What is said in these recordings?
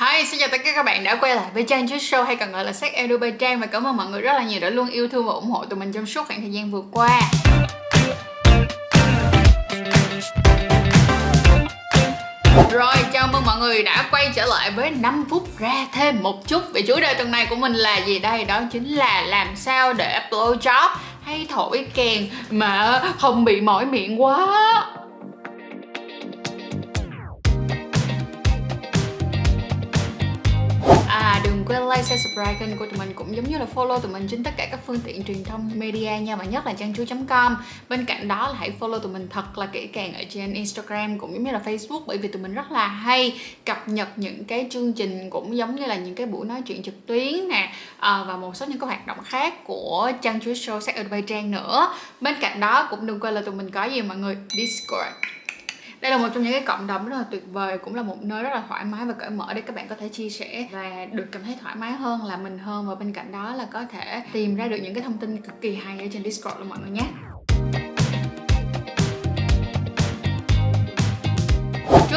Hi, xin chào tất cả các bạn đã quay lại với Trang Chút Show hay còn gọi là Sex Edu by Trang và cảm ơn mọi người rất là nhiều đã luôn yêu thương và ủng hộ tụi mình trong suốt khoảng thời gian vừa qua. Rồi, chào mừng mọi người đã quay trở lại với 5 phút ra thêm một chút Vì chủ đề tuần này của mình là gì đây? Đó chính là làm sao để blow job hay thổi kèn mà không bị mỏi miệng quá like, share, subscribe kênh của tụi mình cũng giống như là follow tụi mình trên tất cả các phương tiện truyền thông media nha và nhất là trang chú.com Bên cạnh đó là hãy follow tụi mình thật là kỹ càng ở trên Instagram cũng giống như là Facebook bởi vì tụi mình rất là hay cập nhật những cái chương trình cũng giống như là những cái buổi nói chuyện trực tuyến nè à, và một số những cái hoạt động khác của trang chú show sách ở trang nữa. Bên cạnh đó cũng đừng quên là tụi mình có gì mọi người? Discord đây là một trong những cái cộng đồng rất là tuyệt vời, cũng là một nơi rất là thoải mái và cởi mở để các bạn có thể chia sẻ và được cảm thấy thoải mái hơn, là mình hơn. Và bên cạnh đó là có thể tìm ra được những cái thông tin cực kỳ hay ở trên Discord luôn mọi người nhé.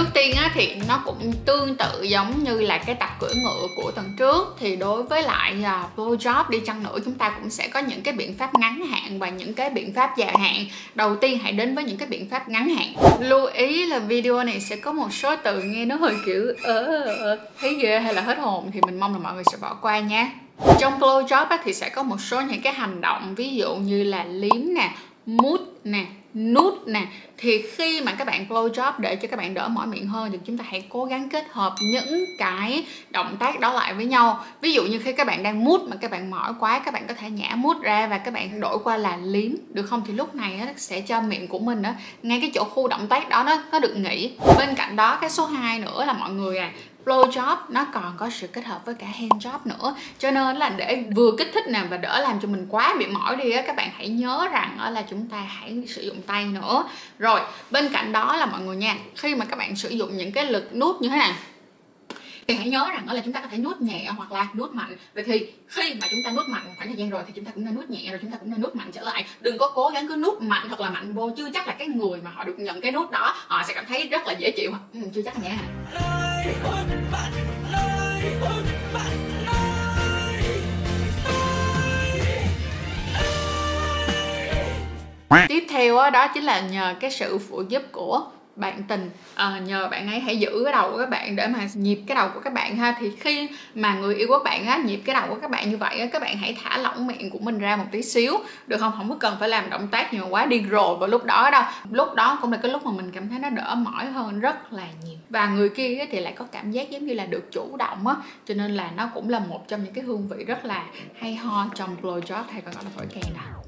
Trước tiên á, thì nó cũng tương tự giống như là cái tập cưỡi ngựa của tuần trước. Thì đối với lại uh, blowjob đi chăng nữa chúng ta cũng sẽ có những cái biện pháp ngắn hạn và những cái biện pháp dài hạn. Đầu tiên hãy đến với những cái biện pháp ngắn hạn. Lưu ý là video này sẽ có một số từ nghe nó hơi kiểu ờ uh, thấy ghê hay là hết hồn thì mình mong là mọi người sẽ bỏ qua nha. Trong blowjob á, thì sẽ có một số những cái hành động ví dụ như là liếm nè mút nè nút nè. Thì khi mà các bạn blow job để cho các bạn đỡ mỏi miệng hơn thì chúng ta hãy cố gắng kết hợp những cái động tác đó lại với nhau. Ví dụ như khi các bạn đang mút mà các bạn mỏi quá, các bạn có thể nhả mút ra và các bạn đổi qua là liếm, được không? Thì lúc này nó sẽ cho miệng của mình á, ngay cái chỗ khu động tác đó nó nó được nghỉ. Bên cạnh đó, cái số 2 nữa là mọi người à blow job nó còn có sự kết hợp với cả hand job nữa. Cho nên là để vừa kích thích nè và đỡ làm cho mình quá bị mỏi đi á các bạn hãy nhớ rằng là chúng ta hãy sử dụng tay nữa. Rồi bên cạnh đó là mọi người nha khi mà các bạn sử dụng những cái lực nút như thế này thì hãy nhớ rằng đó là chúng ta có thể nuốt nhẹ hoặc là nuốt mạnh. Vậy thì khi mà chúng ta nuốt mạnh khoảng thời gian rồi thì chúng ta cũng nên nuốt nhẹ rồi chúng ta cũng nên nuốt mạnh trở lại. Đừng có cố gắng cứ nuốt mạnh thật là mạnh vô chưa chắc là cái người mà họ được nhận cái nút đó họ sẽ cảm thấy rất là dễ chịu. Ừ, chưa chắc nha tiếp theo đó, đó chính là nhờ cái sự phụ giúp của bạn tình à, nhờ bạn ấy hãy giữ cái đầu của các bạn để mà nhịp cái đầu của các bạn ha. Thì khi mà người yêu của bạn á nhịp cái đầu của các bạn như vậy á các bạn hãy thả lỏng miệng của mình ra một tí xíu được không? Không có cần phải làm động tác nhiều quá điên rồ vào lúc đó đâu. Lúc đó cũng là cái lúc mà mình cảm thấy nó đỡ mỏi hơn rất là nhiều. Và người kia thì lại có cảm giác giống như là được chủ động á cho nên là nó cũng là một trong những cái hương vị rất là hay ho trong blowjob hay còn gọi là thổi kèn đó.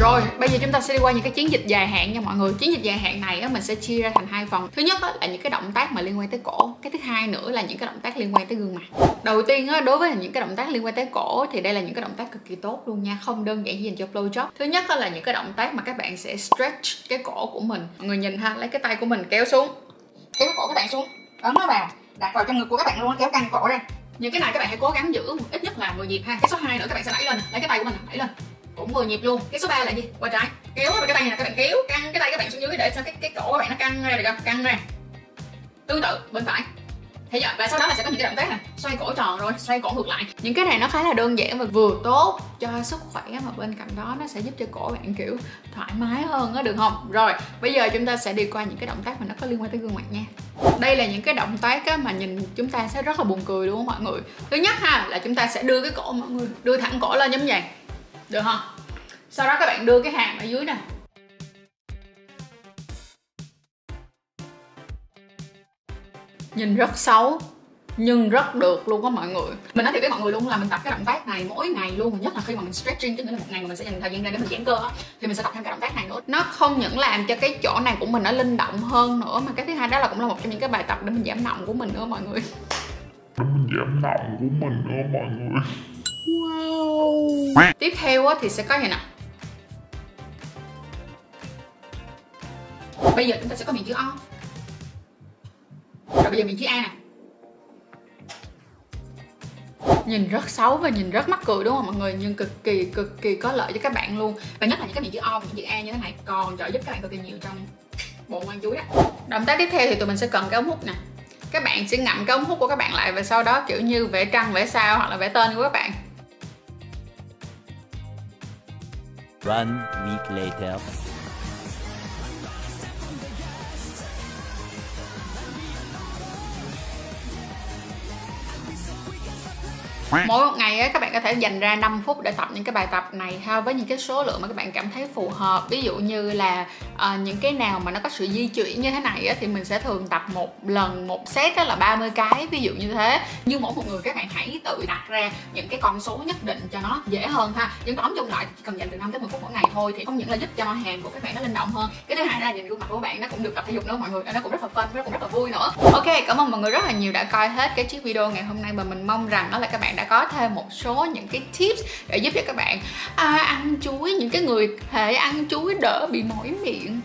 Rồi, bây giờ chúng ta sẽ đi qua những cái chiến dịch dài hạn nha mọi người. Chiến dịch dài hạn này á, mình sẽ chia ra thành hai phần Thứ nhất á, là những cái động tác mà liên quan tới cổ. Cái thứ hai nữa là những cái động tác liên quan tới gương mặt. Đầu tiên á, đối với những cái động tác liên quan tới cổ Thì đây là những cái động tác cực kỳ tốt luôn nha Không đơn giản chỉ dành cho blowjob Thứ nhất á, là những cái động tác mà các bạn sẽ stretch cái cổ của mình. Mọi người nhìn ha, lấy cái tay của mình kéo xuống. Kéo cổ các bạn xuống. Ấn nó vào, đặt vào trong ngực của các bạn luôn Kéo căng cổ ra. Những cái này các bạn hãy cố gắng giữ ít nhất là 10 nhịp ha. Cái số 2 nữa các bạn sẽ đẩy lên. Lấy cái tay của mình đẩy lên cũng 10 nhịp luôn. Cái số 3 là gì? Qua trái. Kéo cái tay này các bạn kéo căng cái tay các bạn xuống dưới để cho cái cái cổ các bạn nó căng ra được không? Căng ra. Tương tự bên phải. Thế giờ và sau đó là sẽ có những cái động tác này xoay cổ tròn rồi xoay cổ ngược lại. Những cái này nó khá là đơn giản và vừa tốt cho sức khỏe mà bên cạnh đó nó sẽ giúp cho cổ bạn kiểu thoải mái hơn á được không? Rồi bây giờ chúng ta sẽ đi qua những cái động tác mà nó có liên quan tới gương mặt nha. Đây là những cái động tác á, mà nhìn chúng ta sẽ rất là buồn cười đúng không mọi người. Thứ nhất ha là chúng ta sẽ đưa cái cổ mọi người đưa thẳng cổ lên giống vậy được không? Sau đó các bạn đưa cái hàm ở dưới nè. Nhìn rất xấu, nhưng rất được luôn á mọi người. Mình nói thiệt với mọi người luôn là mình tập cái động tác này mỗi ngày luôn, nhất là khi mà mình stretching, tức nghĩa là một ngày mà mình sẽ dành thời gian ra để mình giãn cơ á, thì mình sẽ tập thêm cái động tác này nữa. Nó không những làm cho cái chỗ này của mình nó linh động hơn nữa, mà cái thứ hai đó là cũng là một trong những cái bài tập để mình giảm nọng của mình nữa mọi người. Mình giảm nọng của mình nữa mọi người tiếp theo thì sẽ có gì nè. Bây giờ chúng ta sẽ có miệng chữ O. Rồi bây giờ miệng chữ A nè. Nhìn rất xấu và nhìn rất mắc cười đúng không mọi người? Nhưng cực kỳ cực kỳ có lợi cho các bạn luôn. Và nhất là những cái miệng chữ O và những chữ A như thế này còn trợ giúp các bạn cực kỳ nhiều trong bộ ngoan chuối đó. Động tác tiếp theo thì tụi mình sẽ cần cái ống hút nè. Các bạn sẽ ngậm cái ống hút của các bạn lại và sau đó kiểu như vẽ trăng, vẽ sao hoặc là vẽ tên của các bạn. One week later. Mỗi một ngày ấy, các bạn có thể dành ra 5 phút để tập những cái bài tập này ha với những cái số lượng mà các bạn cảm thấy phù hợp. Ví dụ như là uh, những cái nào mà nó có sự di chuyển như thế này ấy, thì mình sẽ thường tập một lần một set đó là 30 cái ví dụ như thế. Nhưng mỗi một người các bạn hãy tự đặt ra những cái con số nhất định cho nó dễ hơn ha. Nhưng tóm chung lại chỉ cần dành từ 5 tới 10 phút mỗi ngày thôi thì không những là giúp cho hàng của các bạn nó linh động hơn cái thứ hai là nhìn gương mặt của bạn nó cũng được tập thể dục nữa mọi người nó cũng rất là fun nó cũng rất là vui nữa. Ok cảm ơn mọi người rất là nhiều đã coi hết cái chiếc video ngày hôm nay và mình mong rằng đó là các bạn đã có thêm một số những cái tips để giúp cho các bạn à, ăn chuối những cái người hệ ăn chuối đỡ bị mỏi miệng.